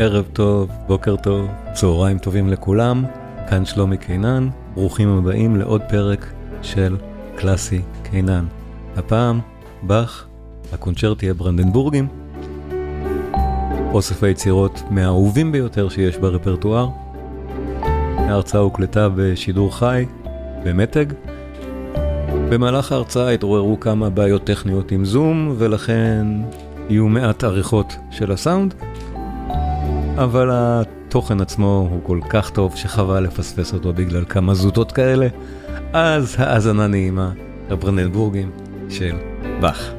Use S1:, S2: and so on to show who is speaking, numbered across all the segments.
S1: ערב טוב, בוקר טוב, צהריים טובים לכולם, כאן שלומי קינן, ברוכים הבאים לעוד פרק של קלאסי קינן. הפעם, באך, הקונצ'רטי הברנדנבורגים, אוסף היצירות מהאהובים ביותר שיש ברפרטואר. ההרצאה הוקלטה בשידור חי, במתג. במהלך ההרצאה התעוררו כמה בעיות טכניות עם זום, ולכן יהיו מעט עריכות של הסאונד. אבל התוכן עצמו הוא כל כך טוב שחבל לפספס אותו בגלל כמה זוטות כאלה, אז האזנה נעימה לברנדנבורגים של באך.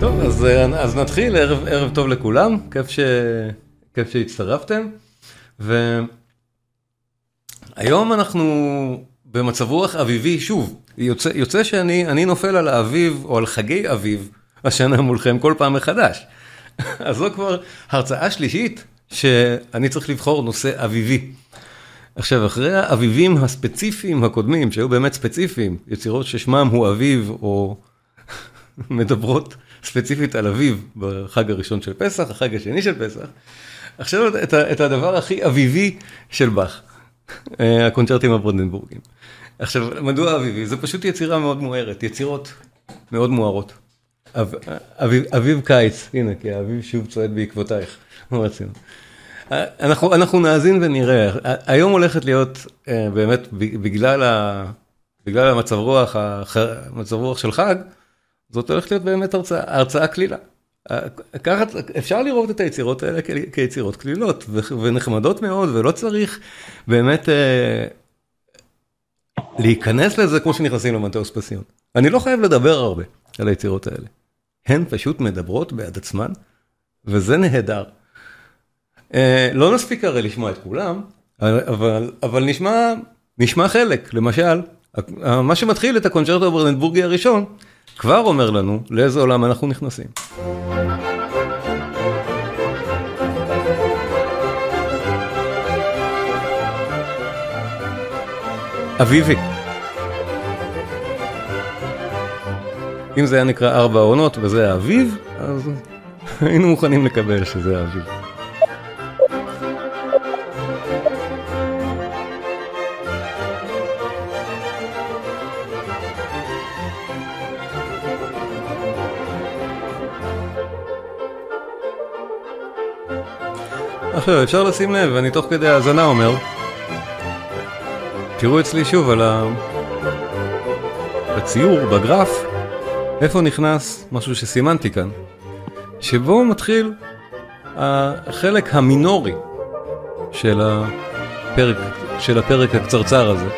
S1: טוב, אז, אז נתחיל, ערב, ערב טוב לכולם, כיף, ש... כיף שהצטרפתם. והיום אנחנו במצב רוח אביבי, שוב, יוצא, יוצא שאני נופל על האביב או על חגי אביב השנה מולכם כל פעם מחדש. אז זו כבר הרצאה שלישית שאני צריך לבחור נושא אביבי. עכשיו, אחרי האביבים הספציפיים הקודמים, שהיו באמת ספציפיים, יצירות ששמם הוא אביב, או מדברות ספציפית על אביב בחג הראשון של פסח, החג השני של פסח, עכשיו את, את הדבר הכי אביבי של באך, הקונצ'רטים הברונדנבורגים. עכשיו, מדוע אביבי? זו פשוט יצירה מאוד מוארת, יצירות מאוד מוארות. אב, אביב, קיץ, הנה, כי האביב שוב צועד בעקבותייך, מה רצינו? אנחנו, אנחנו נאזין ונראה, היום הולכת להיות באמת בגלל, ה, בגלל המצב רוח, המצב רוח של חג, זאת הולכת להיות באמת הרצאה, הרצאה קלילה. ככה, אפשר לראות את היצירות האלה כיצירות קלילות ונחמדות מאוד, ולא צריך באמת אה, להיכנס לזה כמו שנכנסים למטוס פסיון. אני לא חייב לדבר הרבה על היצירות האלה. הן פשוט מדברות בעד עצמן, וזה נהדר. אה, לא נספיק הרי לשמוע את כולם, אבל, אבל נשמע, נשמע חלק, למשל, מה שמתחיל את הקונצ'רטו הברנדבורגי הראשון, כבר אומר לנו לאיזה עולם אנחנו נכנסים. אביבי. אם זה היה נקרא ארבע עונות וזה האביב, אז היינו מוכנים לקבל שזה האביב. עכשיו אפשר לשים לב, אני תוך כדי האזנה אומר, תראו אצלי שוב על ה... בציור, בגרף, איפה נכנס משהו שסימנתי כאן, שבו מתחיל החלק המינורי של הפרק, של הפרק הקצרצר הזה.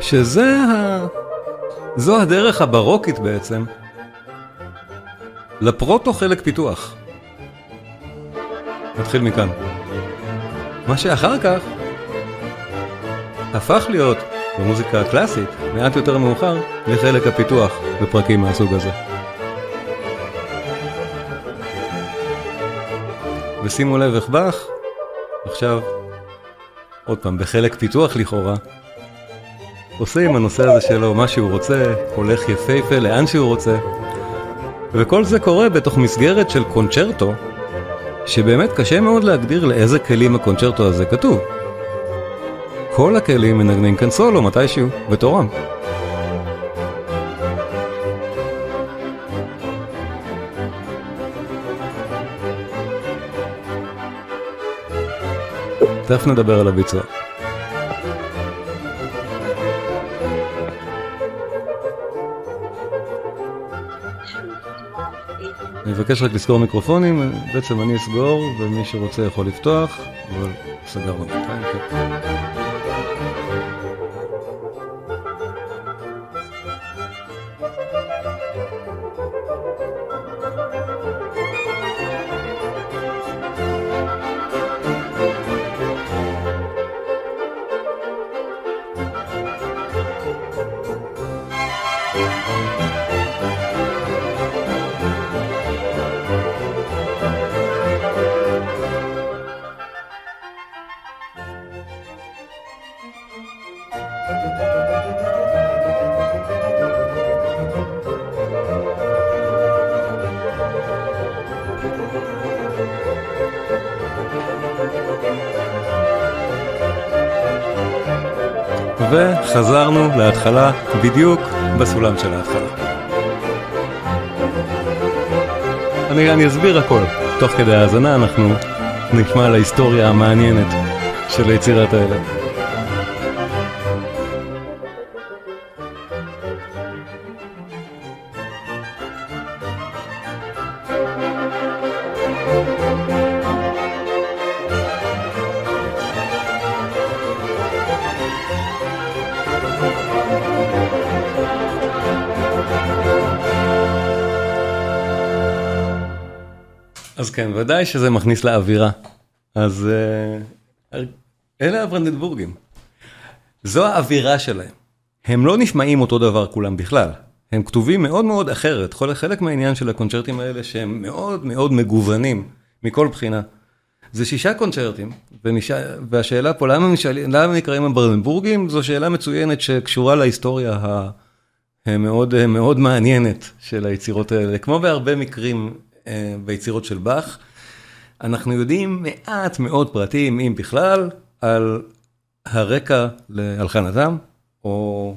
S1: שזה ה... זו הדרך הברוקית בעצם לפרוטו חלק פיתוח. נתחיל מכאן. מה שאחר כך הפך להיות במוזיקה הקלאסית, מעט יותר מאוחר, לחלק הפיתוח בפרקים מהסוג הזה. ושימו לב איך באך, עכשיו, עוד פעם, בחלק פיתוח לכאורה, עושה עם הנושא הזה שלו מה שהוא רוצה, הולך יפהפה לאן שהוא רוצה, וכל זה קורה בתוך מסגרת של קונצ'רטו, שבאמת קשה מאוד להגדיר לאיזה כלים הקונצ'רטו הזה כתוב. כל הכלים מנגנים כאן סולו מתישהו, בתורם. תכף נדבר על הביצוע. אני מבקש רק לסגור מיקרופונים, בעצם אני אסגור ומי שרוצה יכול לפתוח, אבל סגרנו בינתיים. להתחלה בדיוק בסולם של ההתחלה. אני, אני אסביר הכל. תוך כדי האזנה אנחנו נשמע על ההיסטוריה המעניינת של יצירת האלה. כן, ודאי שזה מכניס לאווירה. אז אה, אלה הברנדנבורגים. זו האווירה שלהם. הם לא נשמעים אותו דבר כולם בכלל. הם כתובים מאוד מאוד אחרת. חלק מהעניין של הקונצ'רטים האלה שהם מאוד מאוד מגוונים מכל בחינה. זה שישה קונצ'רטים, והשאלה פה למה, משאל... למה נקראים הברנדנבורגים, זו שאלה מצוינת שקשורה להיסטוריה המאוד מאוד מעניינת של היצירות האלה. כמו בהרבה מקרים ביצירות של באך. אנחנו יודעים מעט מאוד פרטים, אם בכלל, על הרקע להלחנתם, או,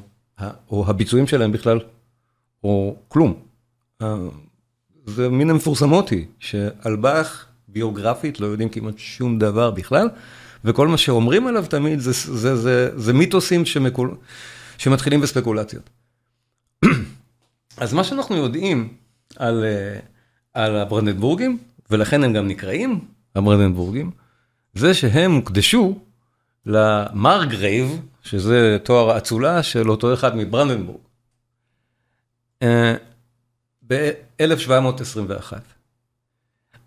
S1: או הביצועים שלהם בכלל, או כלום. אה, זה מן המפורסמות היא, שעל באך ביוגרפית לא יודעים כמעט שום דבר בכלל, וכל מה שאומרים עליו תמיד זה, זה, זה, זה מיתוסים שמקול... שמתחילים בספקולציות. אז מה שאנחנו יודעים על, אה, על הברנדנבורגים, ולכן הם גם נקראים הברנדנבורגים, זה שהם הוקדשו ל margrave, שזה תואר אצולה של אותו אחד מברנדנבורג, אה, ב-1721.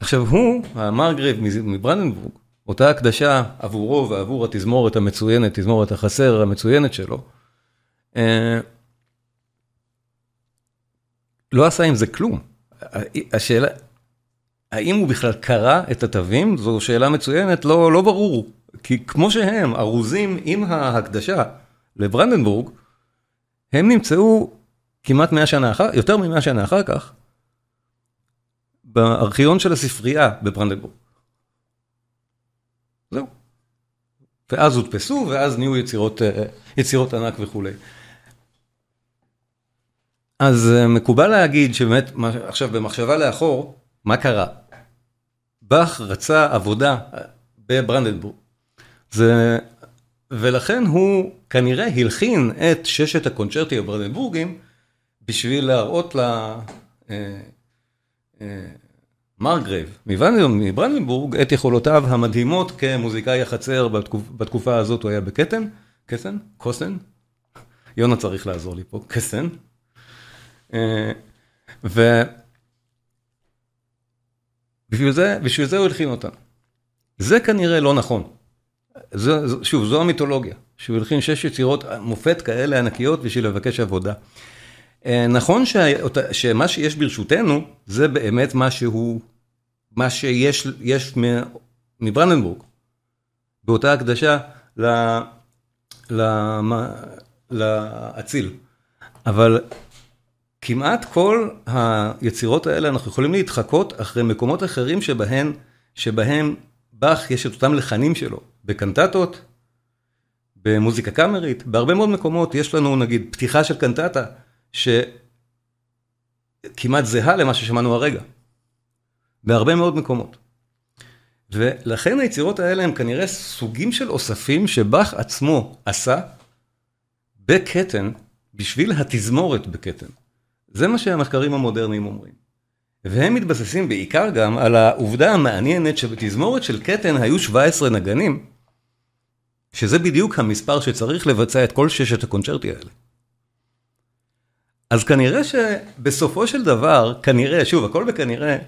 S1: עכשיו הוא, ה margrave מברנדנבורג, אותה הקדשה עבורו ועבור התזמורת המצוינת, תזמורת החצר המצוינת שלו, אה, לא עשה עם זה כלום. השאלה, האם הוא בכלל קרא את התווים? זו שאלה מצוינת, לא, לא ברור. כי כמו שהם ארוזים עם ההקדשה לברנדנבורג, הם נמצאו כמעט 100 שנה אחר, יותר מ-100 שנה אחר כך, בארכיון של הספרייה בברנדנבורג. זהו. ואז הודפסו, ואז נהיו יצירות, אה, יצירות ענק וכולי. אז אה, מקובל להגיד שבאמת, עכשיו במחשבה לאחור, מה קרה? באך רצה עבודה אה, בברנדנבורג. זה... ולכן הוא כנראה הלחין את ששת הקונצ'רטי הברנדנבורגים בשביל להראות לה... אה, margrave מברנדנבורג את יכולותיו המדהימות כמוזיקאי החצר בתקופ, בתקופה הזאת הוא היה בקתן, קסן, קוסן, יונה צריך לעזור לי פה, קסן, ובשביל זה, בשביל זה הוא הלחין אותה. זה כנראה לא נכון. זה, שוב, זו המיתולוגיה, שהוא הלחין שש יצירות מופת כאלה ענקיות בשביל לבקש עבודה. אה, נכון שאותה, שמה שיש ברשותנו, זה באמת מה שהוא, מה שיש יש מברנדנבורג, באותה הקדשה לאציל. אבל כמעט כל היצירות האלה, אנחנו יכולים להתחקות אחרי מקומות אחרים שבהם, שבהם באך יש את אותם לחנים שלו, בקנטטות, במוזיקה קאמרית, בהרבה מאוד מקומות יש לנו נגיד פתיחה של קנטטה, שכמעט זהה למה ששמענו הרגע, בהרבה מאוד מקומות. ולכן היצירות האלה הם כנראה סוגים של אוספים שבאך עצמו עשה בקטן בשביל התזמורת בקטן. זה מה שהמחקרים המודרניים אומרים. והם מתבססים בעיקר גם על העובדה המעניינת שבתזמורת של קטן היו 17 נגנים, שזה בדיוק המספר שצריך לבצע את כל ששת הקונצ'רטי האלה. אז כנראה שבסופו של דבר, כנראה, שוב, הכל בכנראה,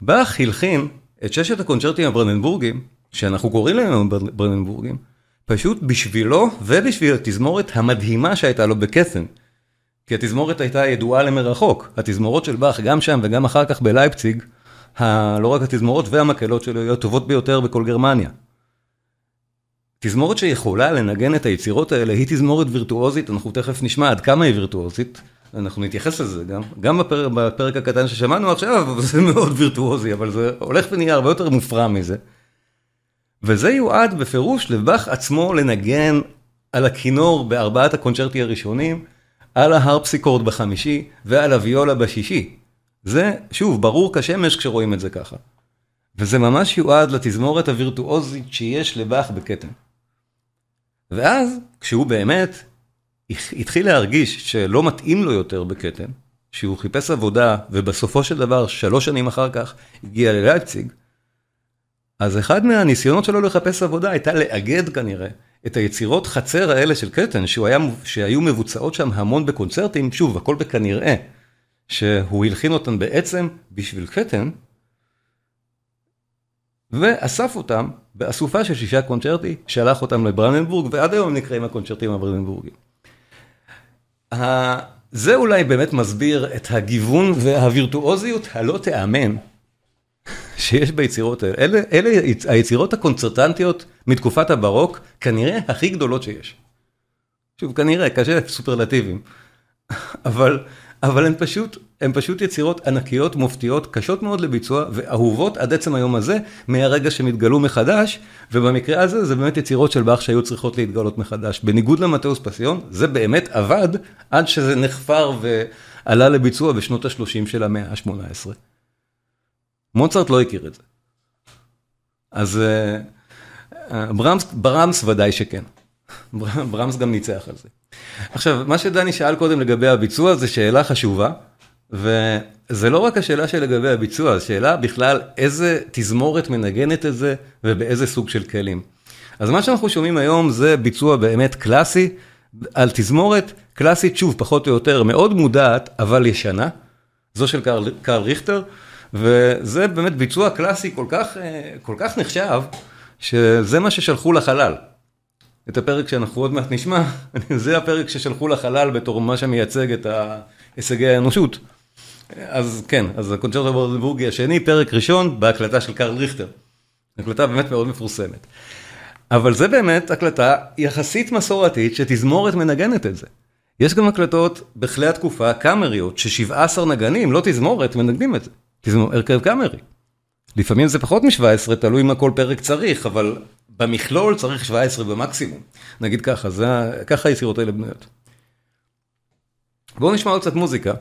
S1: באך הלחין את ששת הקונצ'רטים הברננבורגים, שאנחנו קוראים להם ברננבורגים, פשוט בשבילו ובשביל התזמורת המדהימה שהייתה לו בקסן. כי התזמורת הייתה ידועה למרחוק. התזמורות של באך, גם שם וגם אחר כך בלייפציג, לא רק התזמורות והמקהלות שלו היו הטובות ביותר בכל גרמניה. תזמורת שיכולה לנגן את היצירות האלה היא תזמורת וירטואוזית, אנחנו תכף נשמע עד כמה היא וירטואוזית, אנחנו נתייחס לזה גם, גם בפרק, בפרק הקטן ששמענו עכשיו, זה מאוד וירטואוזי, אבל זה הולך ונהיה הרבה יותר מופרע מזה. וזה יועד בפירוש לבאך עצמו לנגן על הכינור בארבעת הקונצ'רטי הראשונים, על ההרפסיקורד בחמישי ועל הוויולה בשישי. זה, שוב, ברור כשמש כשרואים את זה ככה. וזה ממש יועד לתזמורת הווירטואוזית שיש לבאך בקטן. ואז, כשהוא באמת התחיל להרגיש שלא מתאים לו יותר בקטן, שהוא חיפש עבודה, ובסופו של דבר, שלוש שנים אחר כך, הגיע ללייפציג, אז אחד מהניסיונות שלו לחפש עבודה הייתה לאגד כנראה את היצירות חצר האלה של קטן, היה, שהיו מבוצעות שם המון בקונצרטים, שוב, הכל בכנראה, שהוא הלחין אותן בעצם בשביל קטן, ואסף אותם באסופה של שישה קונצ'רטי, שלח אותם לברננבורג, ועד היום נקראים הקונצ'רטים הברננבורגים. זה אולי באמת מסביר את הגיוון והווירטואוזיות הלא תיאמן שיש ביצירות האלה. אלה, אלה היצירות הקונצרטנטיות מתקופת הברוק, כנראה הכי גדולות שיש. שוב, כנראה, קשה סופרלטיבים. אבל אבל הן פשוט, הן פשוט יצירות ענקיות, מופתיות, קשות מאוד לביצוע, ואהובות עד עצם היום הזה, מהרגע שהם התגלו מחדש, ובמקרה הזה זה באמת יצירות של באך שהיו צריכות להתגלות מחדש. בניגוד למטאוס פסיון, זה באמת עבד עד שזה נחפר ועלה לביצוע בשנות ה-30 של המאה ה-18. מוצרט לא הכיר את זה. אז אה, ברמס, ברמס ודאי שכן. ברמס גם ניצח על זה. עכשיו, מה שדני שאל קודם לגבי הביצוע זה שאלה חשובה, וזה לא רק השאלה שלגבי הביצוע, זו שאלה בכלל איזה תזמורת מנגנת את זה ובאיזה סוג של כלים. אז מה שאנחנו שומעים היום זה ביצוע באמת קלאסי, על תזמורת קלאסית, שוב, פחות או יותר, מאוד מודעת, אבל ישנה, זו של קרל, קרל ריכטר, וזה באמת ביצוע קלאסי כל כך, כל כך נחשב, שזה מה ששלחו לחלל. את הפרק שאנחנו עוד מעט נשמע, זה הפרק ששלחו לחלל בתור מה שמייצג את הישגי האנושות. אז כן, אז הקונצ'רטו הברדנבורגי השני, פרק ראשון, בהקלטה של קרל ריכטר. הקלטה באמת מאוד מפורסמת. אבל זה באמת הקלטה יחסית מסורתית שתזמורת מנגנת את זה. יש גם הקלטות בכלי התקופה קאמריות, ש-17 נגנים, לא תזמורת, מנגנים את זה. תזמור, הרכב קאמרי. לפעמים זה פחות מ-17, תלוי מה כל פרק צריך, אבל במכלול צריך 17 במקסימום. נגיד ככה, זה, ככה היצירות האלה בנויות. בואו נשמע עוד קצת מוזיקה,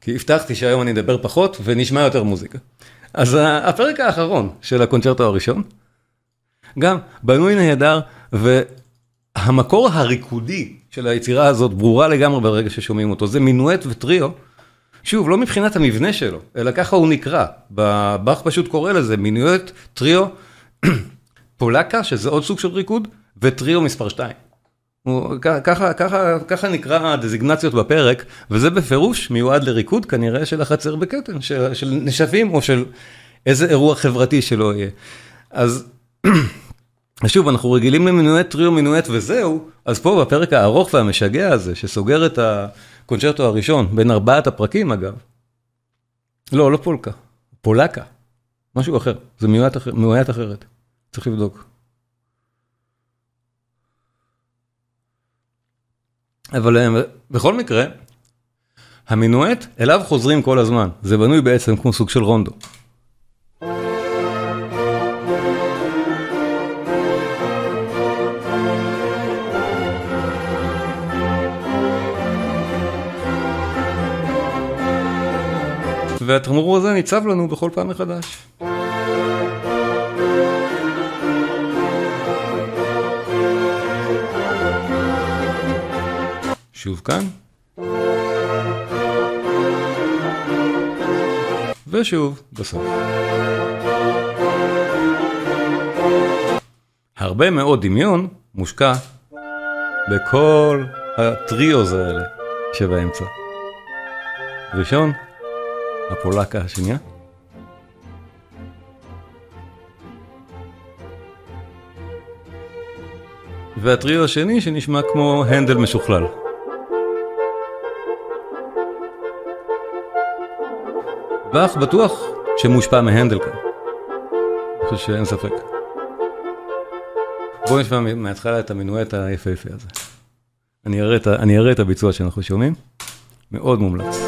S1: כי הבטחתי שהיום אני אדבר פחות ונשמע יותר מוזיקה. אז הפרק האחרון של הקונצ'רטו הראשון, גם בנוי נהדר, והמקור הריקודי של היצירה הזאת ברורה לגמרי ברגע ששומעים אותו, זה מינואט וטריו. שוב, לא מבחינת המבנה שלו, אלא ככה הוא נקרא. באך פשוט קורא לזה מינואט, טריו. פולקה, שזה עוד סוג של ריקוד, וטריו מספר 2. ככה, ככה, ככה נקרא הדזיגנציות בפרק, וזה בפירוש מיועד לריקוד כנראה של החצר בקטן, של, של נשפים או של איזה אירוע חברתי שלא יהיה. אז שוב, אנחנו רגילים למינואט טריו מינואט וזהו, אז פה בפרק הארוך והמשגע הזה, שסוגר את הקונצ'רטו הראשון, בין ארבעת הפרקים אגב, לא, לא פולקה, פולקה, משהו אחר, זה מיועט אחרת. צריך לבדוק. אבל אה, בכל מקרה, המינואט, אליו חוזרים כל הזמן. זה בנוי בעצם כמו סוג של רונדו. והתמרור הזה ניצב לנו בכל פעם מחדש. שוב כאן. ושוב בסוף. הרבה מאוד דמיון מושקע בכל הטריוז האלה שבאמצע. ראשון, הפולקה השנייה. והטריו השני שנשמע כמו הנדל משוכלל. ואף בטוח שמושפע מהנדל כאן. אני חושב שאין ספק. בואו נשמע מההתחלה את המינואט היפהפה הזה. אני אראה את הביצוע שאנחנו שומעים, מאוד מומלץ.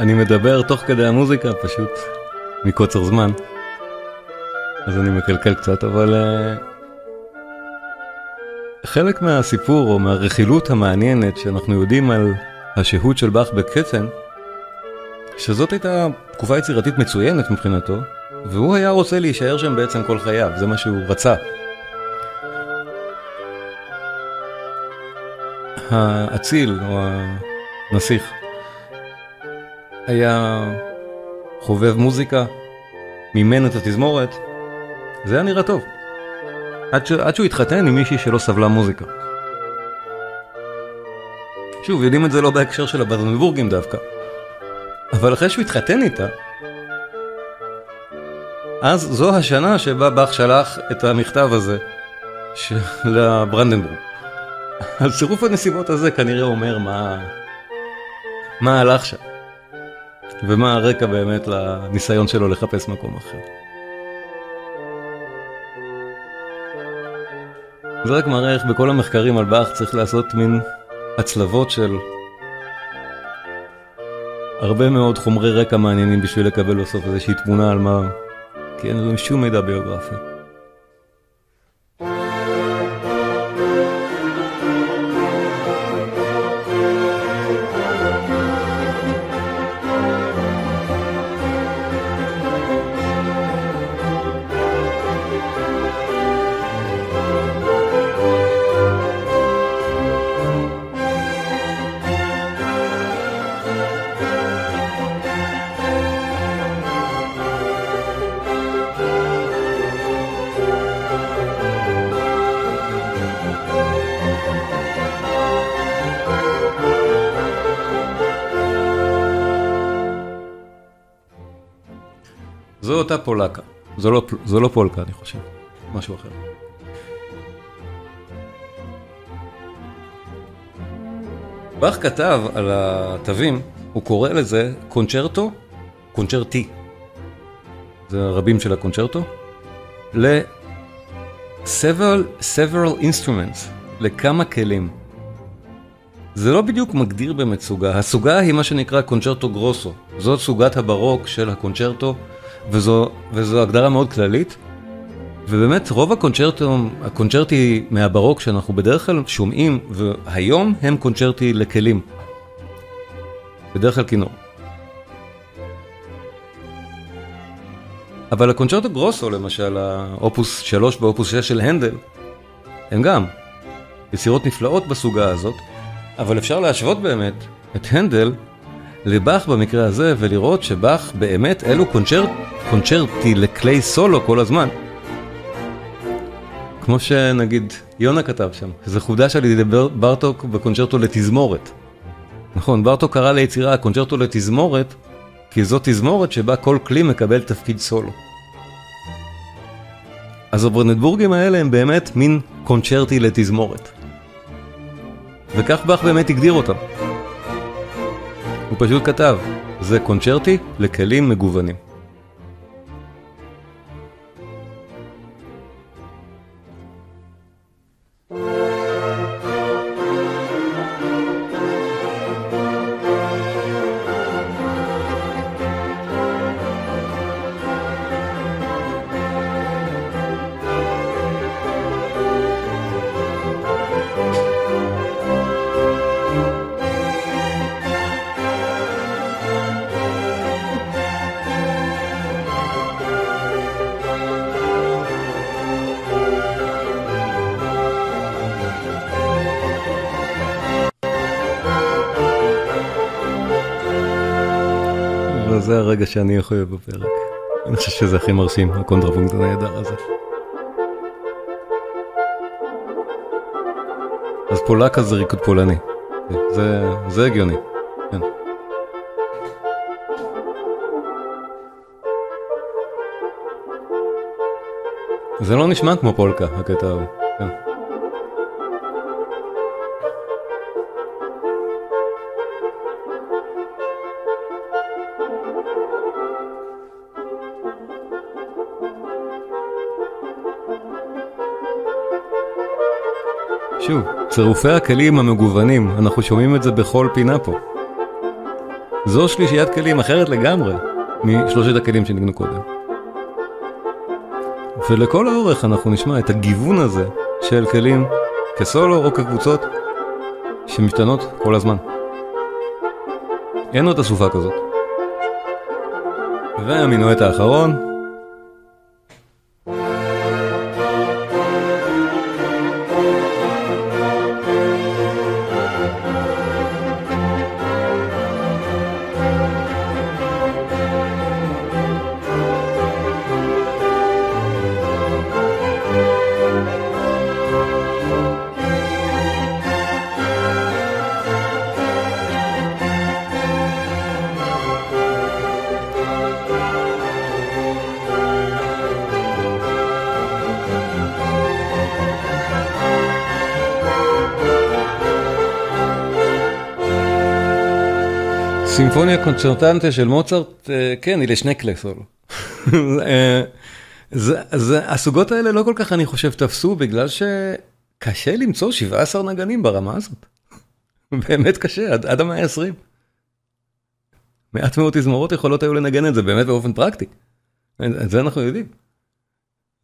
S1: אני מדבר תוך כדי המוזיקה פשוט מקוצר זמן, אז אני מקלקל קצת, אבל uh, חלק מהסיפור או מהרכילות המעניינת שאנחנו יודעים על השהות של באך בקצן, שזאת הייתה תקופה יצירתית מצוינת מבחינתו, והוא היה רוצה להישאר שם בעצם כל חייו, זה מה שהוא רצה. האציל או הנסיך היה חובב מוזיקה, מימן את התזמורת, זה היה נראה טוב. עד, ש... עד שהוא התחתן עם מישהי שלא סבלה מוזיקה. שוב, יודעים את זה לא בהקשר של הבדנבורגים דווקא. אבל אחרי שהוא התחתן איתה, אז זו השנה שבה באך שלח את המכתב הזה של ברנדנבורג. אז צירוף הנסיבות הזה כנראה אומר מה, מה הלך שם, ומה הרקע באמת לניסיון שלו לחפש מקום אחר. זה רק מראה איך בכל המחקרים על באך צריך לעשות מין הצלבות של הרבה מאוד חומרי רקע מעניינים בשביל לקבל בסוף איזושהי תמונה על מה, כי אין לנו שום מידע ביוגרפי. אותה פולקה, זו לא, זו לא פולקה אני חושב, משהו אחר. באך כתב על התווים, הוא קורא לזה קונצ'רטו, קונצ'רטי, זה הרבים של הקונצ'רטו, ל-several several instruments, לכמה כלים. זה לא בדיוק מגדיר באמת סוגה, הסוגה היא מה שנקרא קונצ'רטו גרוסו, זאת סוגת הברוק של הקונצ'רטו וזו, וזו הגדרה מאוד כללית, ובאמת רוב הקונצ'רטו, הקונצ'רטי מהברוק שאנחנו בדרך כלל שומעים, והיום הם קונצ'רטי לכלים. בדרך כלל כינור. אבל הקונצ'רטו גרוסו למשל, האופוס 3 ואופוס 6 של הנדל, הם גם יצירות נפלאות בסוגה הזאת, אבל אפשר להשוות באמת את הנדל לבאך במקרה הזה ולראות שבאך באמת אלו קונצ'ר, קונצ'רטי לכלי סולו כל הזמן. כמו שנגיד יונה כתב שם, זה חודש על ידי ברטוק בקונצ'רטו לתזמורת. נכון, ברטוק קרא ליצירה קונצ'רטו לתזמורת, כי זו תזמורת שבה כל כלי מקבל תפקיד סולו. אז הברנדבורגים האלה הם באמת מין קונצ'רטי לתזמורת. וכך באך באמת הגדיר אותם. הוא פשוט כתב, זה קונצ'רטי לכלים מגוונים. זה הרגע שאני יכול להיות בפרק. אני חושב שזה הכי מרשים, הקונטרפונקט הנהדר הזה. אז פולקה זה ריקוד פולני. זה, זה הגיוני. כן. זה לא נשמע כמו פולקה, הקטע ההוא. כן. צירופי הכלים המגוונים, אנחנו שומעים את זה בכל פינה פה. זו שלישיית כלים אחרת לגמרי משלושת הכלים שניגנו קודם. ולכל האורך אנחנו נשמע את הגיוון הזה של כלים כסולו או כקבוצות שמשתנות כל הזמן. אין עוד אסופה כזאת. והמינואט האחרון סימפוניה קונצרטנטה של מוצרט, אה, כן, היא לשני כלי סולו. אה, הסוגות האלה לא כל כך, אני חושב, תפסו בגלל שקשה למצוא 17 נגנים ברמה הזאת. באמת קשה, עד, עד המאה ה-20. מעט מאוד תזמורות יכולות היו לנגן את זה באמת באופן פרקטי. את זה אנחנו יודעים.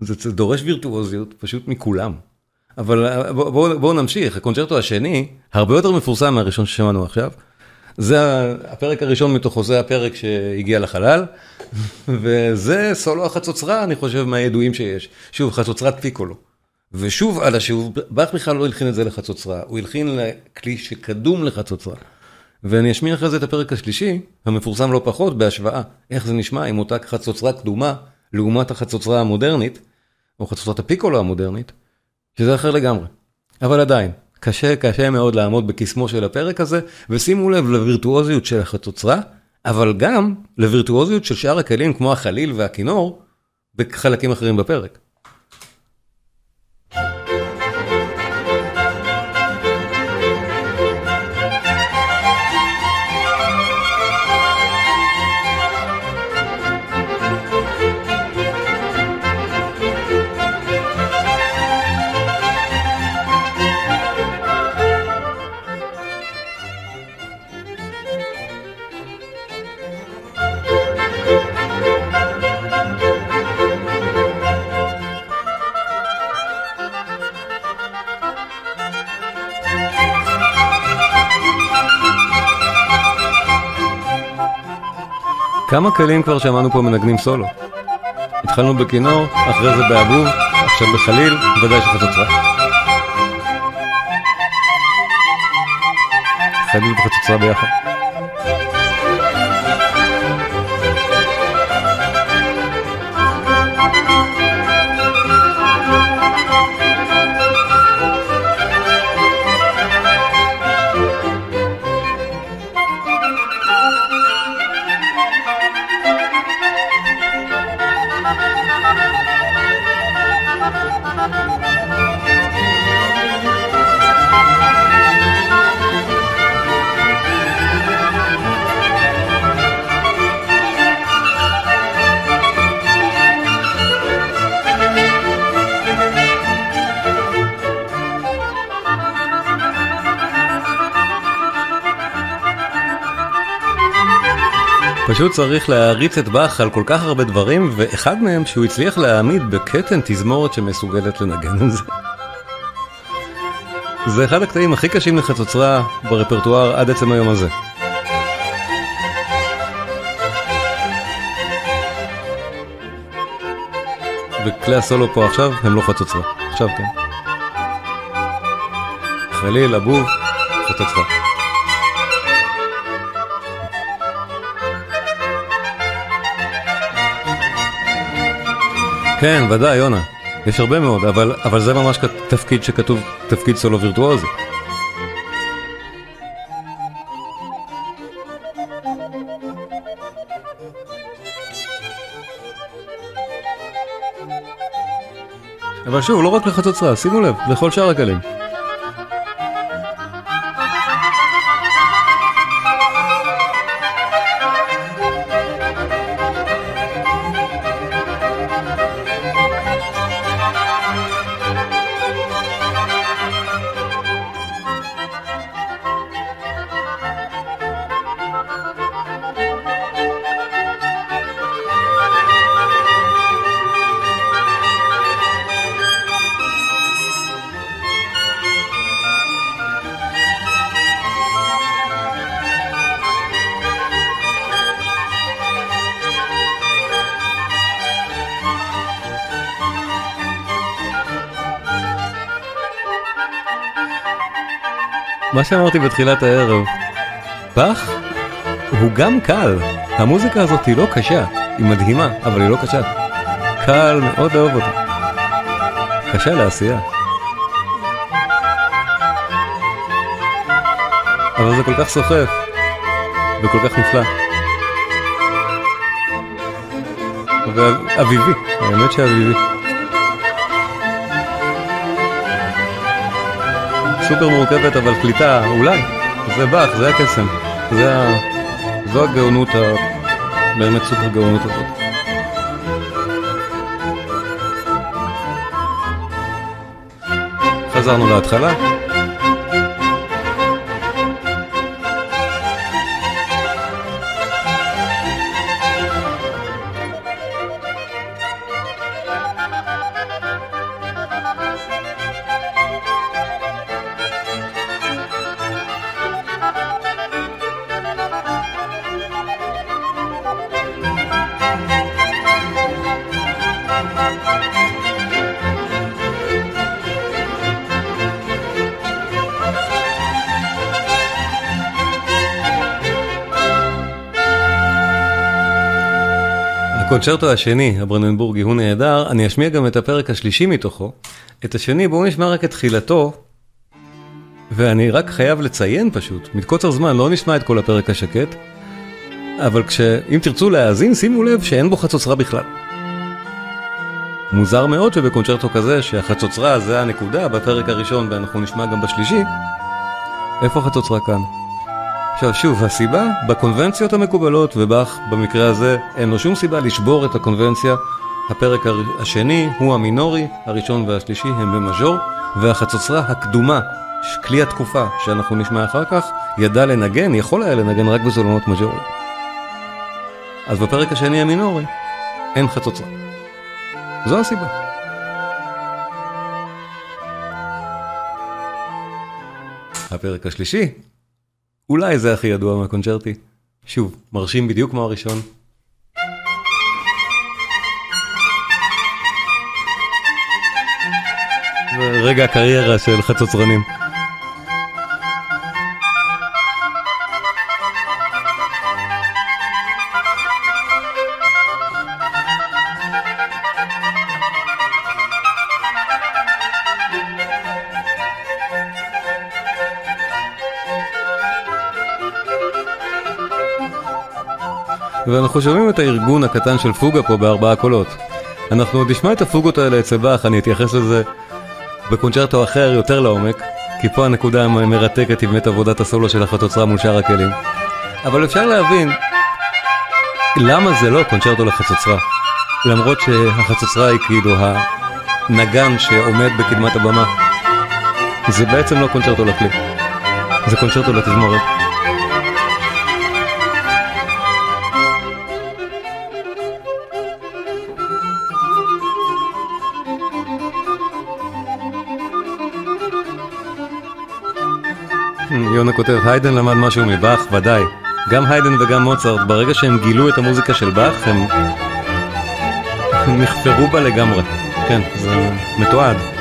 S1: זה דורש וירטואוזיות פשוט מכולם. אבל אה, בואו בוא, בוא נמשיך, הקונצ'רטו השני, הרבה יותר מפורסם מהראשון ששמענו עכשיו. זה הפרק הראשון מתוכו, זה הפרק שהגיע לחלל, וזה סולו החצוצרה, אני חושב, מהידועים שיש. שוב, חצוצרת פיקולו. ושוב, על השוב, באך בכלל לא הלחין את זה לחצוצרה, הוא הלחין לכלי שקדום לחצוצרה. ואני אשמיע אחרי זה את הפרק השלישי, המפורסם לא פחות, בהשוואה, איך זה נשמע עם אותה חצוצרה קדומה, לעומת החצוצרה המודרנית, או חצוצרת הפיקולו המודרנית, שזה אחר לגמרי. אבל עדיין, קשה, קשה מאוד לעמוד בקסמו של הפרק הזה, ושימו לב לווירטואוזיות של החצוצרה, אבל גם לווירטואוזיות של שאר הכלים כמו החליל והכינור, בחלקים אחרים בפרק. כמה כלים כבר שמענו פה מנגנים סולו? התחלנו בכינור, אחרי זה באבוב, עכשיו בחליל, ודאי שחצוצרה. חליל וחצוצרה ביחד. פשוט צריך להריץ את באך על כל כך הרבה דברים, ואחד מהם שהוא הצליח להעמיד בקטן תזמורת שמסוגלת לנגן את זה. זה אחד הקטעים הכי קשים לחצוצרה ברפרטואר עד עצם היום הזה. וכלי הסולו פה עכשיו הם לא חצוצרה. עכשיו כן. חליל, אבוב, חצוצרה. כן, ודאי, יונה. יש הרבה מאוד, אבל, אבל זה ממש תפקיד שכתוב תפקיד סולו וירטואוזי. אבל שוב, לא רק לחצוצרה, שימו לב, לכל שאר הכלים. מה שאמרתי בתחילת הערב, פח הוא גם קל. המוזיקה הזאת היא לא קשה, היא מדהימה, אבל היא לא קשה. קל מאוד לאהוב אותה. קשה לעשייה. אבל זה כל כך סוחף, וכל כך נפלא. ואביבי, האמת שאביבי. סופר מורכבת אבל קליטה, אולי. זה באך, זה הקסם. זה ה... זו הגאונות, ה... באמת סופר גאונות הזאת. חזרנו להתחלה. הקונצ'רטו השני, הברננבורגי, הוא נהדר, אני אשמיע גם את הפרק השלישי מתוכו. את השני, בואו נשמע רק את תחילתו, ואני רק חייב לציין פשוט, מקוצר זמן לא נשמע את כל הפרק השקט, אבל אם תרצו להאזין, שימו לב שאין בו חצוצרה בכלל. מוזר מאוד שבקונצ'רטו כזה, שהחצוצרה זה הנקודה בפרק הראשון ואנחנו נשמע גם בשלישי, איפה החצוצרה כאן? עכשיו שוב, הסיבה, בקונבנציות המקובלות, ובאך במקרה הזה אין לו שום סיבה לשבור את הקונבנציה. הפרק השני הוא המינורי, הראשון והשלישי הם במז'ור, והחצוצרה הקדומה, כלי התקופה שאנחנו נשמע אחר כך, ידע לנגן, יכול היה לנגן רק בסולונות מז'ורי. אז בפרק השני המינורי, אין חצוצרה. זו הסיבה. הפרק השלישי אולי זה הכי ידוע מהקונצ'רטי. שוב, מרשים בדיוק כמו הראשון. רגע הקריירה של חצוצרנים. ואנחנו שומעים את הארגון הקטן של פוגה פה בארבעה קולות. אנחנו עוד נשמע את הפוגות האלה אצל באך, אני אתייחס לזה בקונצ'רטו אחר יותר לעומק, כי פה הנקודה המרתקת היא באמת עבודת הסולו של החצוצרה מול שאר הכלים. אבל אפשר להבין למה זה לא קונצ'רטו לחצוצרה, למרות שהחצוצרה היא כאילו הנגן שעומד בקדמת הבמה. זה בעצם לא קונצ'רטו לכלי, זה קונצ'רטו לתזמורת. יונה כותב, היידן למד משהו מבאך, ודאי. גם היידן וגם מוצרט, ברגע שהם גילו את המוזיקה של באך, הם נכפרו בה לגמרי. כן, זה מתועד.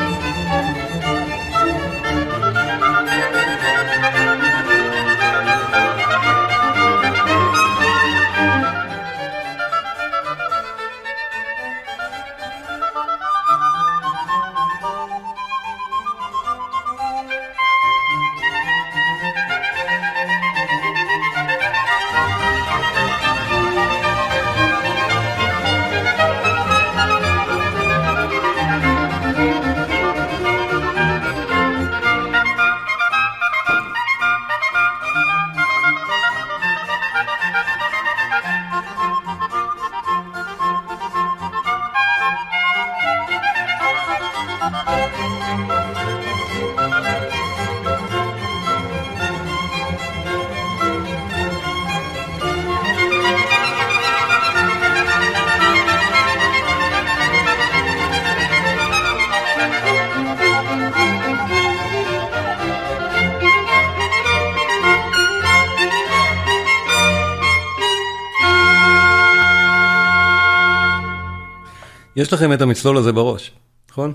S1: יש לכם את המצלול הזה בראש, נכון?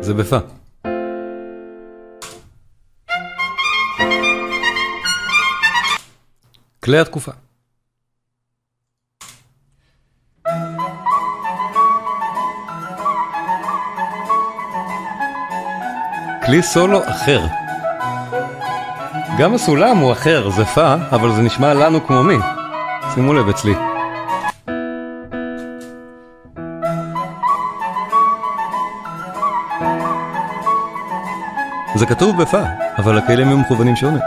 S1: זה בפה. כלי התקופה. כלי סולו אחר. גם הסולם הוא אחר, זה פא, אבל זה נשמע לנו כמו מי. שימו לב אצלי. זה כתוב בפה, אבל הכלים הם מכוונים שונה.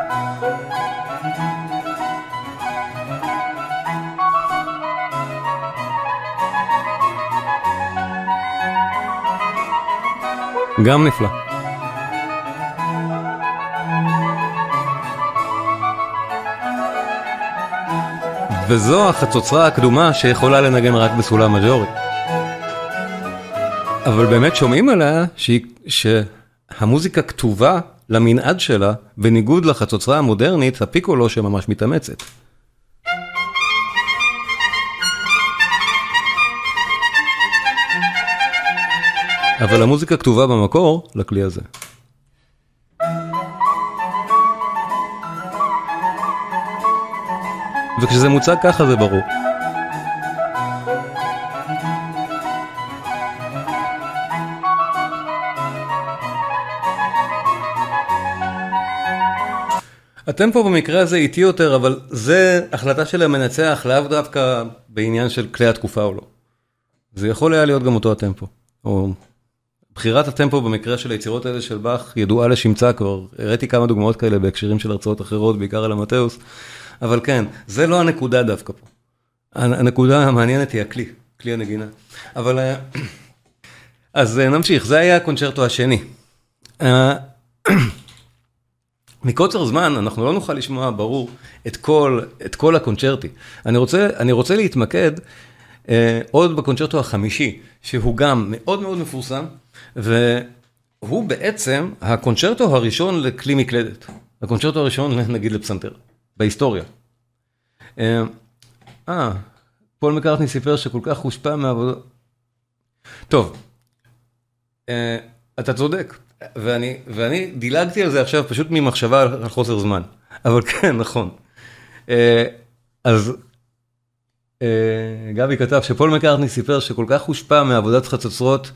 S1: גם נפלא. וזו החצוצרה הקדומה שיכולה לנגן רק בסולם מג'ורי. אבל באמת שומעים עליה שהיא, שהמוזיקה כתובה למנעד שלה, בניגוד לחצוצרה המודרנית, הפיקולו שממש מתאמצת. אבל המוזיקה כתובה במקור לכלי הזה. וכשזה מוצג ככה זה ברור. הטמפו במקרה הזה איטי יותר, אבל זה החלטה של המנצח לאו דווקא בעניין של כלי התקופה או לא. זה יכול היה להיות גם אותו הטמפו. או בחירת הטמפו במקרה של היצירות האלה של באך ידועה לשמצה כבר, הראיתי כמה דוגמאות כאלה בהקשרים של הרצאות אחרות, בעיקר על המטאוס, אבל כן, זה לא הנקודה דווקא פה. הנקודה המעניינת היא הכלי, כלי הנגינה. אבל אה, אז אה, נמשיך, זה היה הקונצ'רטו השני. מקוצר זמן אנחנו לא נוכל לשמוע ברור את כל, את כל הקונצ'רטי. אני רוצה, אני רוצה להתמקד אה, עוד בקונצ'רטו החמישי, שהוא גם מאוד מאוד מפורסם, והוא בעצם הקונצ'רטו הראשון לכלי מקלדת. הקונצ'רטו הראשון נגיד לפסנתר, בהיסטוריה. אה, אה פול מקארטני סיפר שכל כך הושפע מעבודה. טוב, אה, אתה צודק. ואני, ואני דילגתי על זה עכשיו פשוט ממחשבה על חוסר זמן, אבל כן, נכון. אה, אז אה, גבי כתב שפול מקארטני סיפר שכל כך הושפע מעבודת חצוצרות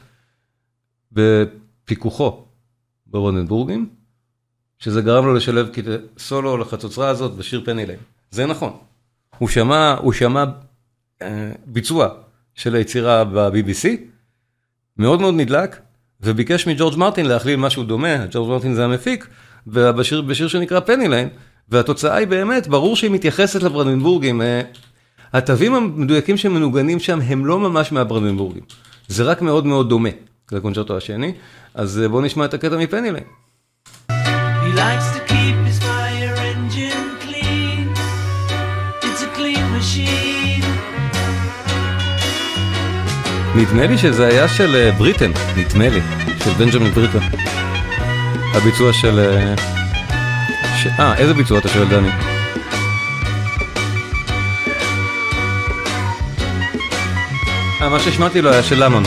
S1: בפיקוחו ברנדנבורגים, שזה גרם לו לשלב סולו לחצוצרה הזאת בשיר Penny Lane. זה נכון. הוא שמע, הוא שמע אה, ביצוע של היצירה ב-BBC, מאוד מאוד נדלק, וביקש מג'ורג' מרטין להכליל משהו דומה, ג'ורג' מרטין זה המפיק, בשיר, בשיר שנקרא Penny Lane, והתוצאה היא באמת, ברור שהיא מתייחסת לברנדנבורגים. אה, התווים המדויקים שמנוגנים שם הם לא ממש מהברנדנבורגים, זה רק מאוד מאוד דומה לקונצ'רטו השני, אז אה, בואו נשמע את הקטע מפני ליין. נדמה לי שזה היה של אה, בריטן, נדמה לי, של בנג'מין בריטן. הביצוע של... אה. אה, איזה ביצוע אתה שואל דני? אה, מה שהשמעתי לו היה של למון.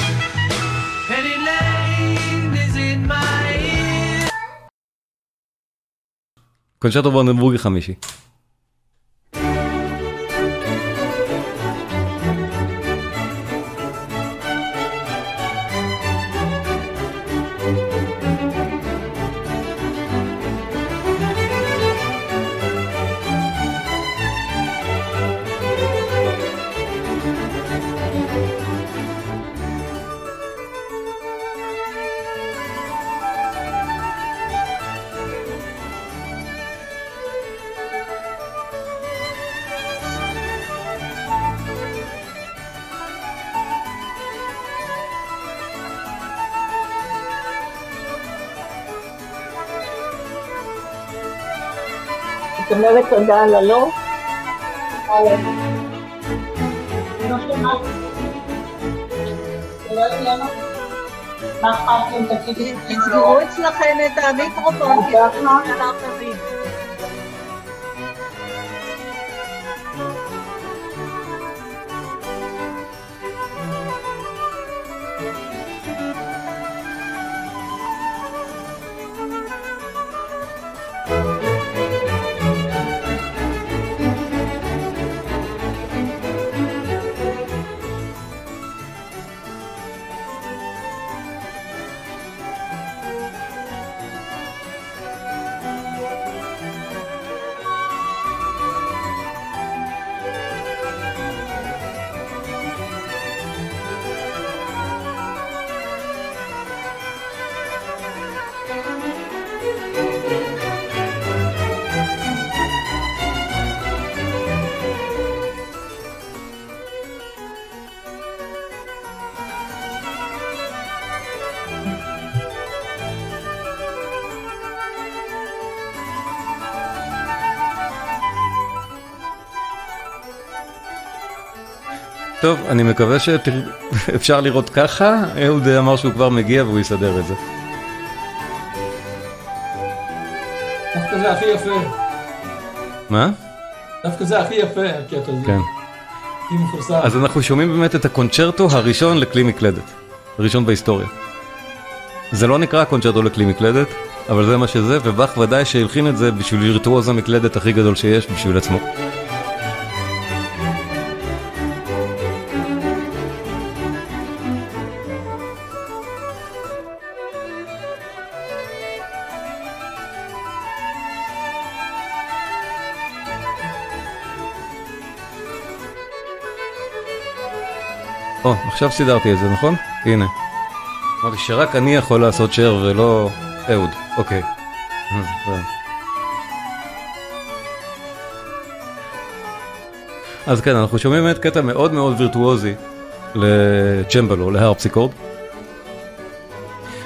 S1: קונצ'רטו ברנדבורגי חמישי.
S2: תודה על הלא? לא שמעתי. תסגרו אצלכם את המיקרופון, כי אנחנו על האחרים.
S1: טוב, אני מקווה שאפשר לראות ככה, אהוד אמר שהוא כבר מגיע והוא יסדר את זה.
S3: דווקא זה הכי יפה.
S1: מה?
S3: דווקא זה הכי יפה, הקטע הזה.
S1: כן.
S3: הכי מפורסם.
S1: אז אנחנו שומעים באמת את הקונצ'רטו הראשון לכלי מקלדת. הראשון בהיסטוריה. זה לא נקרא קונצ'רטו לכלי מקלדת, אבל זה מה שזה, ובאך ודאי שהלחין את זה בשביל וירטואוז המקלדת הכי גדול שיש בשביל עצמו. עכשיו סידרתי את זה, נכון? הנה. אמרתי שרק אני יכול לעשות share ולא אהוד, אוקיי. אה, אז כן, אנחנו שומעים באמת קטע מאוד מאוד וירטואוזי לצ'מבלו, להרפסיקורד.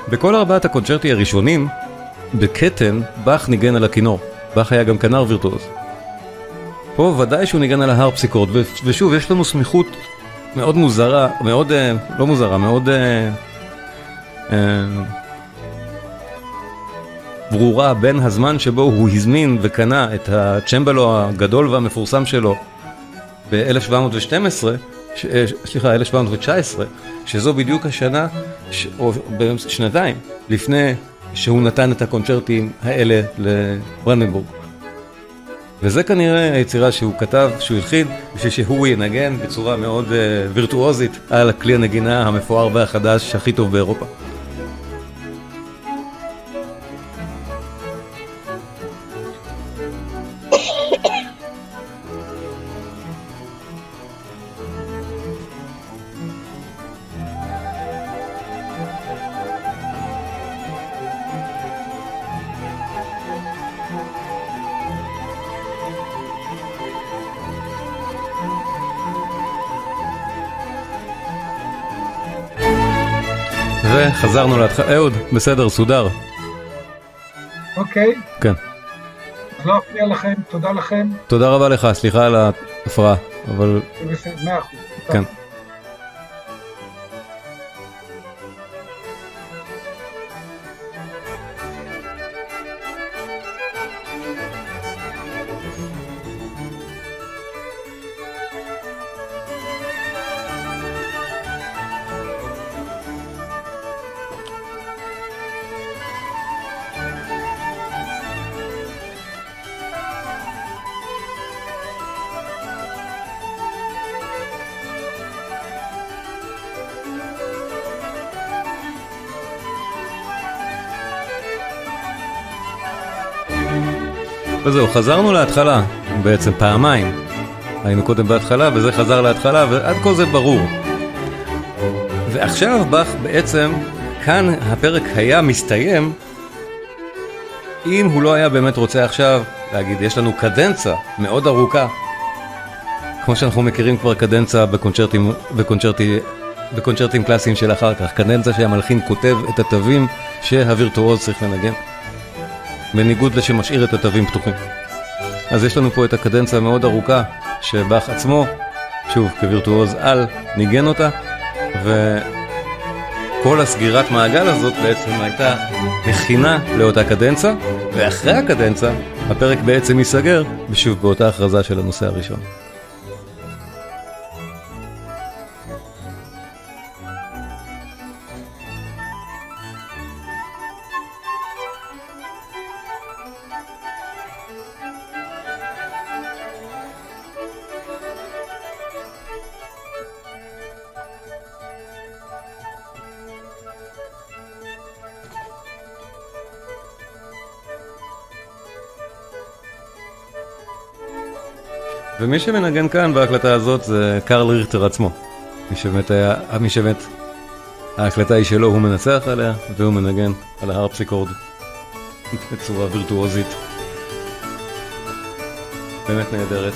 S1: בכל ארבעת הקונצ'רטי הראשונים, בקטן, באך ניגן על הכינור. באך היה גם כנר וירטואוז. פה ודאי שהוא ניגן על ההרפסיקורד, ושוב, יש לנו סמיכות מאוד מוזרה, מאוד, לא מוזרה, מאוד ברורה בין הזמן שבו הוא הזמין וקנה את הצ'מבלו הגדול והמפורסם שלו ב-1712, סליחה, 1719, שזו בדיוק השנה, או שנתיים, לפני שהוא נתן את הקונצ'רטים האלה לברנדנבורג. וזה כנראה היצירה שהוא כתב, שהוא הלחין, בשביל שהוא ינגן בצורה מאוד uh, וירטואוזית על הכלי הנגינה המפואר והחדש הכי טוב באירופה. וחזרנו להתחלה, אהוד, בסדר, סודר.
S4: אוקיי.
S1: כן.
S4: לא אפריע לכם, תודה לכם.
S1: תודה רבה לך, סליחה על ההפרעה, אבל...
S4: בסדר, מאה אחוז.
S1: כן. וזהו, חזרנו להתחלה, בעצם פעמיים. היינו קודם בהתחלה וזה חזר להתחלה ועד כה זה ברור. ועכשיו באך בעצם, כאן הפרק היה מסתיים אם הוא לא היה באמת רוצה עכשיו להגיד יש לנו קדנצה מאוד ארוכה כמו שאנחנו מכירים כבר קדנצה בקונצ'רטים, בקונצ'רטי, בקונצ'רטים קלאסיים של אחר כך, קדנצה שהמלחין כותב את התווים שהווירטואוז צריך לנגן. בניגוד לשמשאיר את התווים פתוחים. אז יש לנו פה את הקדנצה המאוד ארוכה שבאך עצמו, שוב כווירטואוז על, ניגן אותה וכל הסגירת מעגל הזאת בעצם הייתה מכינה לאותה קדנצה ואחרי הקדנצה הפרק בעצם ייסגר ושוב באותה הכרזה של הנושא הראשון. ומי שמנגן כאן בהקלטה הזאת זה קרל ריכטר עצמו. מי שבאמת היה, מי שבאמת, ההקלטה היא שלו, הוא מנצח עליה, והוא מנגן על ההרפסיקורד בצורה וירטואוזית. באמת נהדרת.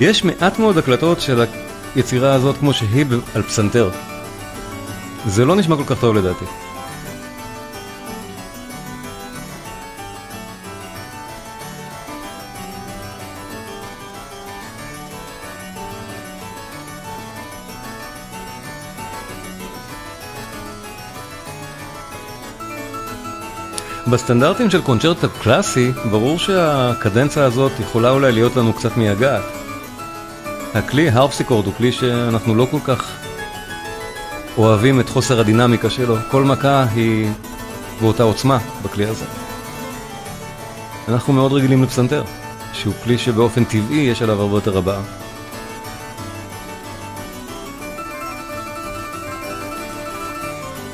S1: יש מעט מאוד הקלטות של היצירה הזאת כמו שהיא על פסנתר. זה לא נשמע כל כך טוב לדעתי. בסטנדרטים של קונצ'רטו קלאסי, ברור שהקדנציה הזאת יכולה אולי להיות לנו קצת מייגעת. הכלי הרפסיקורד הוא כלי שאנחנו לא כל כך אוהבים את חוסר הדינמיקה שלו. כל מכה היא באותה עוצמה בכלי הזה. אנחנו מאוד רגילים לפסנתר, שהוא כלי שבאופן טבעי יש עליו הרבה יותר הבעה.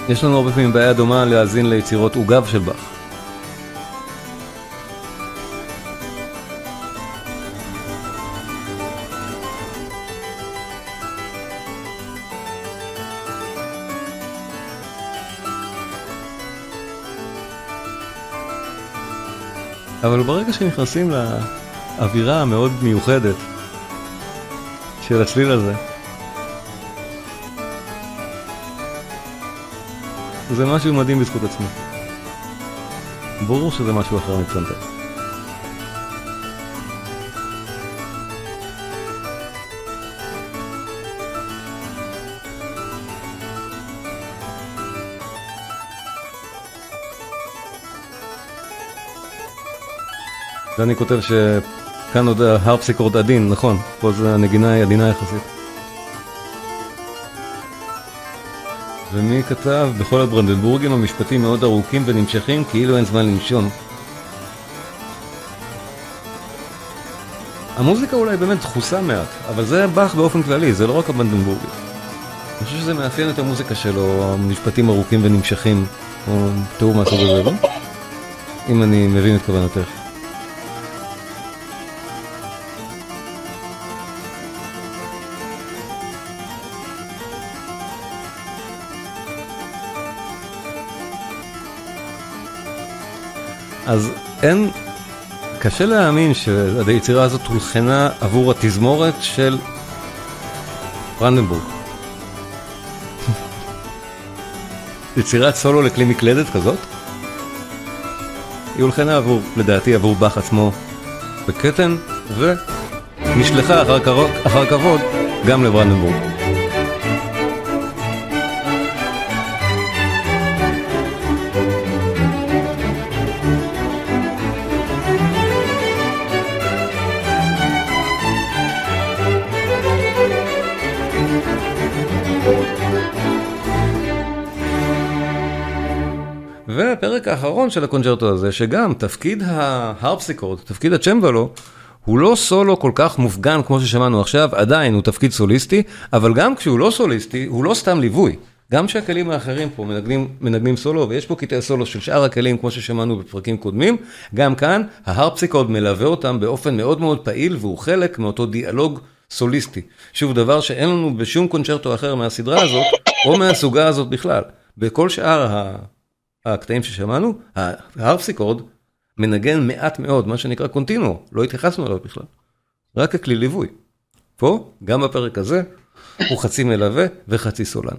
S1: יש לנו הרבה פעמים בעיה דומה להאזין ליצירות עוגב של באך. אבל ברגע שנכנסים לאווירה המאוד מיוחדת של הצליל הזה, זה משהו מדהים בזכות עצמו. ברור שזה משהו אחר מפסנתר. דני כותב שכאן עוד ההרפסיקורד עדין, נכון, פה זה הנגינה היא עדינה יחסית. ומי כתב? בכל הברנדנבורגים המשפטים מאוד ארוכים ונמשכים כאילו אין זמן לנשום. המוזיקה אולי באמת דחוסה מעט, אבל זה באך באופן כללי, זה לא רק הברנדנבורגים. אני חושב שזה מאפיין את המוזיקה שלו, המשפטים ארוכים ונמשכים, או תיאור מהסוג הזה, לא? אם אני מבין את כוונתך. אז אין, קשה להאמין שהיצירה הזאת הולחנה עבור התזמורת של ברנדנבורג. יצירת סולו לכלי מקלדת כזאת? היא הולחנה עבור, לדעתי, עבור באך עצמו בקטן, ונשלחה אחר, אחר כבוד גם לברנדנבורג. האחרון של הקונצ'רטו הזה, שגם תפקיד ההרפסיקורד, תפקיד הצ'מבלו, הוא לא סולו כל כך מופגן כמו ששמענו עכשיו, עדיין הוא תפקיד סוליסטי, אבל גם כשהוא לא סוליסטי, הוא לא סתם ליווי. גם כשהכלים האחרים פה מנגנים, מנגנים סולו, ויש פה קטעי סולו של שאר הכלים כמו ששמענו בפרקים קודמים, גם כאן ההרפסיקורד מלווה אותם באופן מאוד מאוד פעיל, והוא חלק מאותו דיאלוג סוליסטי. שוב, דבר שאין לנו בשום קונצ'רטו אחר מהסדרה הזאת, או מהסוגה הזאת בכלל. בכל שאר הקטעים ששמענו, ההרפסיקורד מנגן מעט מאוד, מה שנקרא קונטינו, לא התייחסנו אליו בכלל. רק הכלי ליווי. פה, גם בפרק הזה, הוא חצי מלווה וחצי סולן.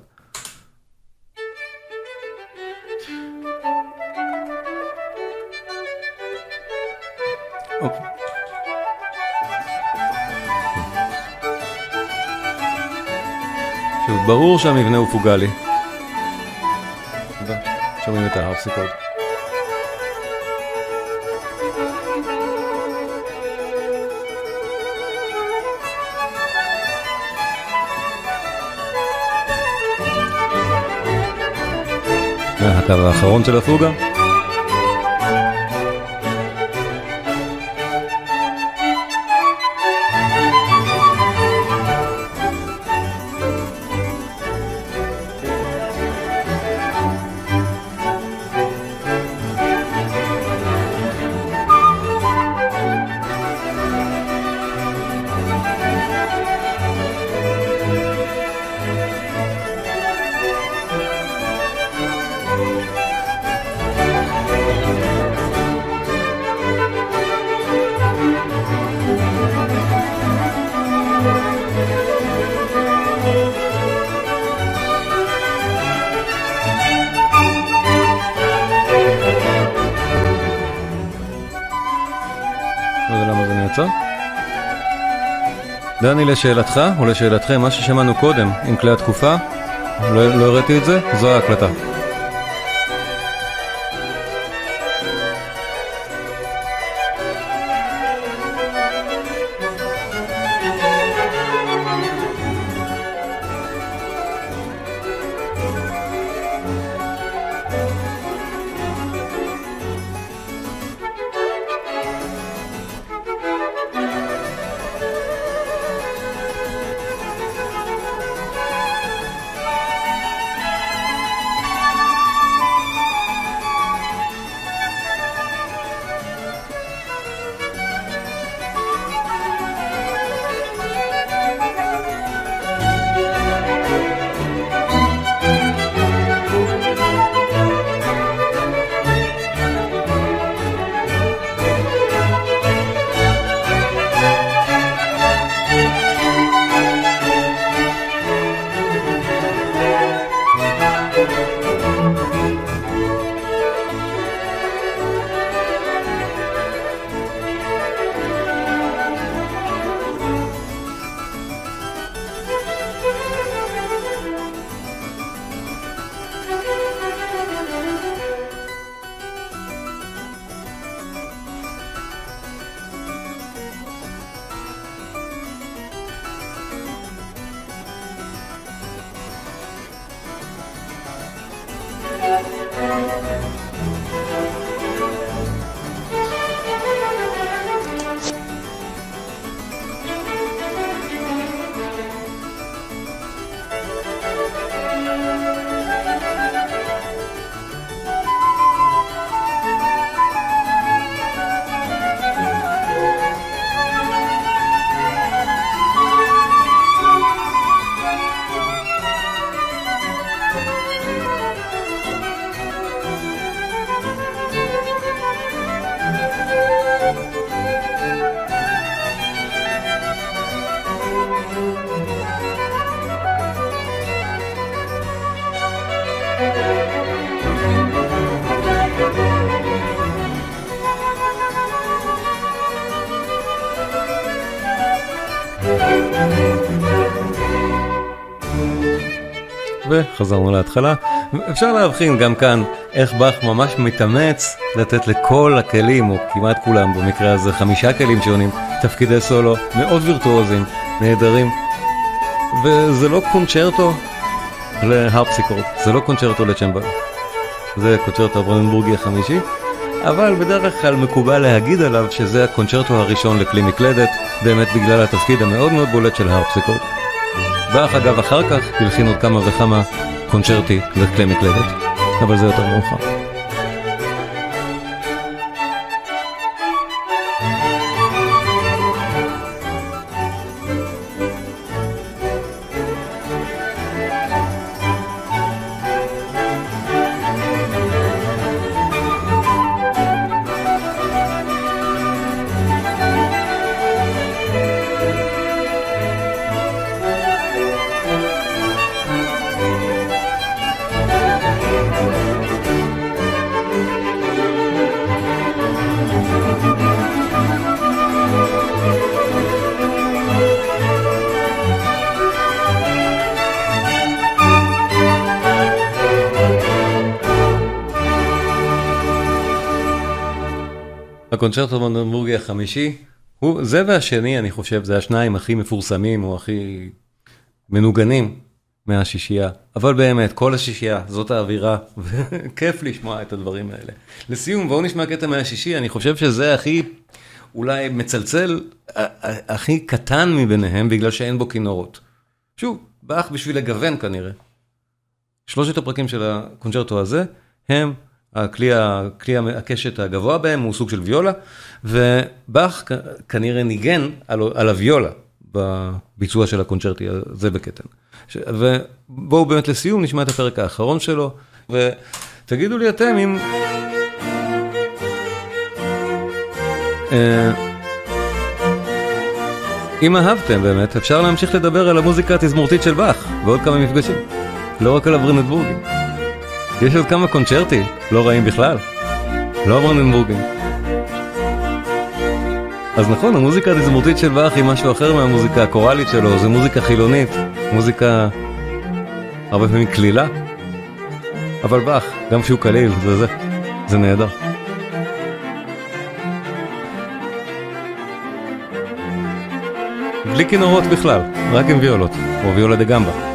S1: אוקיי. ברור שהמבנה הוא פוגלי. שומעים את ההרפסיקות. הקו האחרון של הפוגה. דני, לשאלתך או לשאלתכם, מה ששמענו קודם עם כלי התקופה, לא, לא הראיתי את זה, זו ההקלטה. וחזרנו להתחלה. אפשר להבחין גם כאן איך באך ממש מתאמץ לתת לכל הכלים, או כמעט כולם, במקרה הזה חמישה כלים שונים, תפקידי סולו מאוד וירטואוזים, נהדרים. וזה לא קונצ'רטו להרפסיקורט, זה לא קונצ'רטו לצ'מבל. זה קונצ'רטו הברוננבורגי החמישי, אבל בדרך כלל מקובל להגיד עליו שזה הקונצ'רטו הראשון לכלי מקלדת, באמת בגלל התפקיד המאוד מאוד בולט של ההרפסיקורט. באך אגב אחר כך הלחין עוד כמה וכמה קונצ'רטי לכלי מקלדת, אבל זה יותר מאוחר. הקונצ'רטו ברוננבורגי החמישי, הוא, זה והשני, אני חושב, זה השניים הכי מפורסמים או הכי מנוגנים מהשישייה. אבל באמת, כל השישייה, זאת האווירה, וכיף לשמוע את הדברים האלה. לסיום, בואו נשמע קטע מהשישי, אני חושב שזה הכי, אולי מצלצל, הכי קטן מביניהם, בגלל שאין בו כינורות. שוב, באך בשביל לגוון כנראה. שלושת הפרקים של הקונצ'רטו הזה, הם הכלי, הכלי הקשת הגבוה בהם הוא סוג של ויולה, ובאך כנראה ניגן על, על הוויולה בביצוע של הקונצ'רטי הזה בקטן. ובואו באמת לסיום נשמע את הפרק האחרון שלו, ותגידו לי אתם אם... אה, אם אהבתם באמת, אפשר להמשיך לדבר על המוזיקה התזמורתית של באך בעוד כמה מפגשים, לא רק על הברנדבורגים. יש עוד כמה קונצ'רטי, לא רעים בכלל. לא הברננבורגים. אז נכון, המוזיקה התזמורתית של באך היא משהו אחר מהמוזיקה הקוראלית שלו, זה מוזיקה חילונית, מוזיקה הרבה פעמים קלילה. אבל באך, גם כשהוא קליל, זה זה, זה נהדר. בלי כינורות בכלל, רק עם ויולות, או ויולה דה גמבה.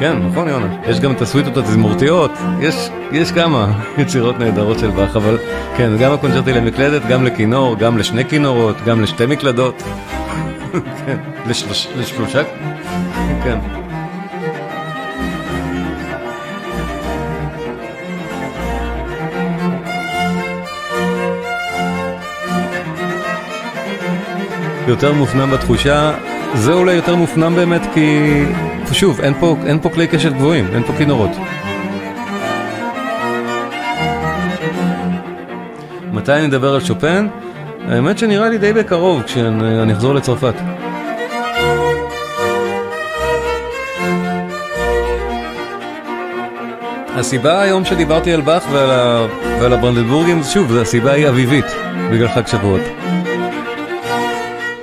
S1: כן, נכון יונה. יש גם את הסוויטות התזמורתיות, יש, יש כמה יצירות נהדרות של באך, אבל כן, גם הקונצ'רטי למקלדת, גם לכינור, גם לשני כינורות, גם לשתי מקלדות. כן, לשלוש, לשלושה, כן. יותר מופנם בתחושה זה אולי יותר מופנם באמת כי, שוב, אין פה, אין פה כלי קשת גבוהים, אין פה כינורות. מתי אני אדבר על שופן? האמת שנראה לי די בקרוב כשאני אחזור לצרפת. הסיבה היום שדיברתי על באך ועל, ה... ועל הברנדנבורגים, שוב, הסיבה היא אביבית, בגלל חג שבועות.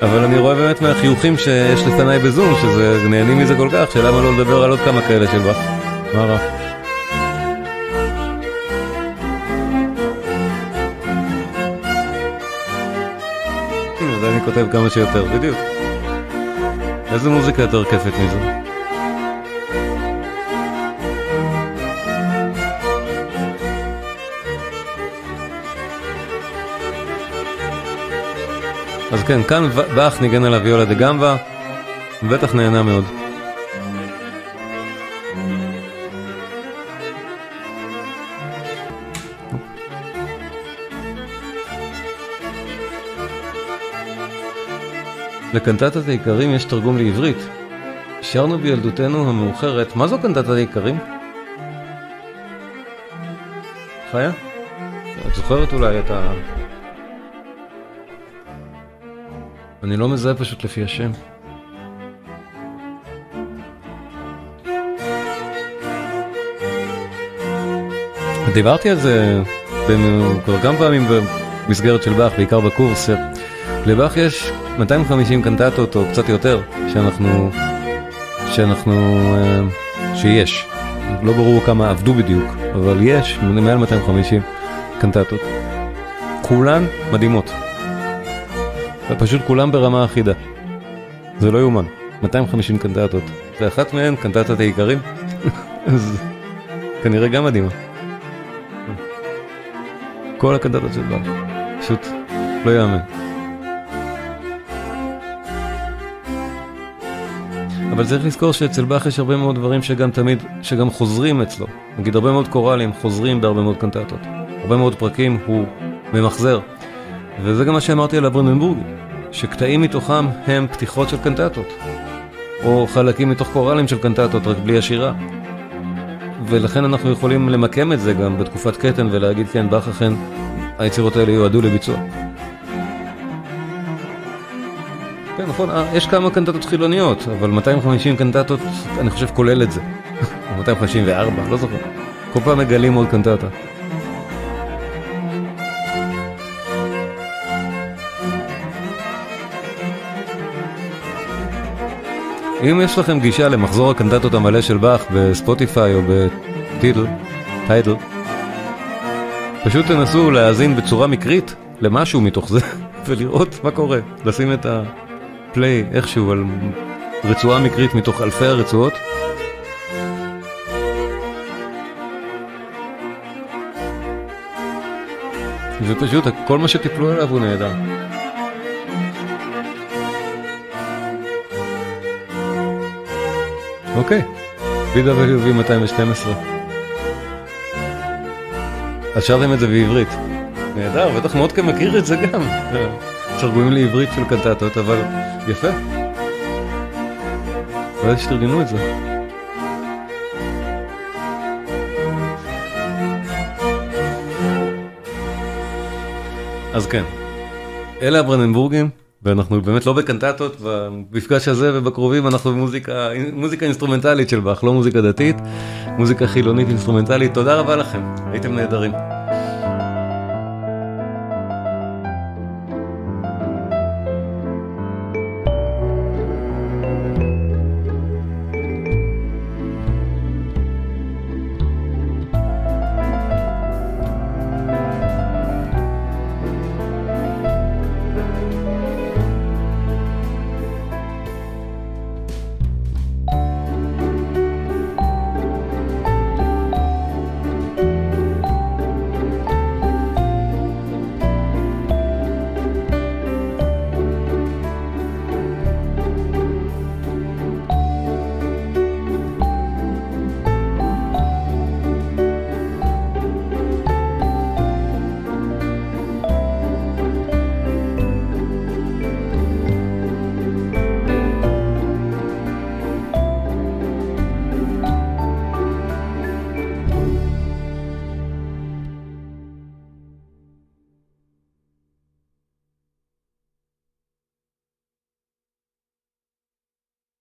S1: אבל אני רואה באמת מהחיוכים שיש לפניי בזום, שזה נהנים מזה כל כך, שלמה לא לדבר על עוד כמה כאלה של באך. מה רע? אז אני כותב כמה שיותר, בדיוק. איזה מוזיקה יותר כיפת מזה? אז כן, כאן באך ניגן על הוויולה דה גמבה, בטח נהנה מאוד. לקנטטת העיקרים יש תרגום לעברית. שרנו בילדותנו המאוחרת, מה זו קנטטת העיקרים? חיה? את זוכרת אולי את ה... אני לא מזהה פשוט לפי השם. דיברתי על זה כבר כמה פעמים במסגרת של באך, בעיקר בקורס. לבאך יש 250 קנטטות או קצת יותר שאנחנו, שאנחנו, שיש. לא ברור כמה עבדו בדיוק, אבל יש מעל 250 קנטטות. כולן מדהימות. ופשוט כולם ברמה אחידה. זה לא יאומן, 250 קנטטות, ואחת מהן קנטטת העיקרים, אז כנראה גם מדהימה. כל הקנטטות של באך, פשוט לא יאמן. אבל צריך לזכור שאצל באך יש הרבה מאוד דברים שגם תמיד, שגם חוזרים אצלו. נגיד הרבה מאוד קוראלים חוזרים בהרבה מאוד קנטטות. הרבה מאוד פרקים הוא ממחזר. וזה גם מה שאמרתי על הברנדנבורגי, שקטעים מתוכם הם פתיחות של קנטטות, או חלקים מתוך קוראלים של קנטטות, רק בלי השירה. ולכן אנחנו יכולים למקם את זה גם בתקופת קטן ולהגיד כן, באך אכן היצירות האלה יועדו לביצוע. כן, נכון, יש כמה קנטטות חילוניות, אבל 250 קנטטות, אני חושב, כולל את זה. 254, לא זוכר. כל פעם מגלים עוד קנטטה. אם יש לכם גישה למחזור הקנטטות המלא של באך בספוטיפיי או בטידל, טיידל, פשוט תנסו להאזין בצורה מקרית למשהו מתוך זה ולראות מה קורה, לשים את הפליי איכשהו על רצועה מקרית מתוך אלפי הרצועות. ופשוט כל מה שטיפלו עליו הוא נהדר. אוקיי, BWV 212. אז שרתם את זה בעברית. נהדר, בטח מודקה מכיר את זה גם. תרגומים לעברית של קנטטות, אבל יפה. לא יודע שתרגמו את זה. אז כן, אלה הברננבורגים. ואנחנו באמת לא בקנטטות, במפגש הזה ובקרובים אנחנו במוזיקה מוזיקה אינסטרומנטלית של באך, לא מוזיקה דתית, מוזיקה חילונית אינסטרומנטלית. תודה רבה לכם, הייתם נהדרים.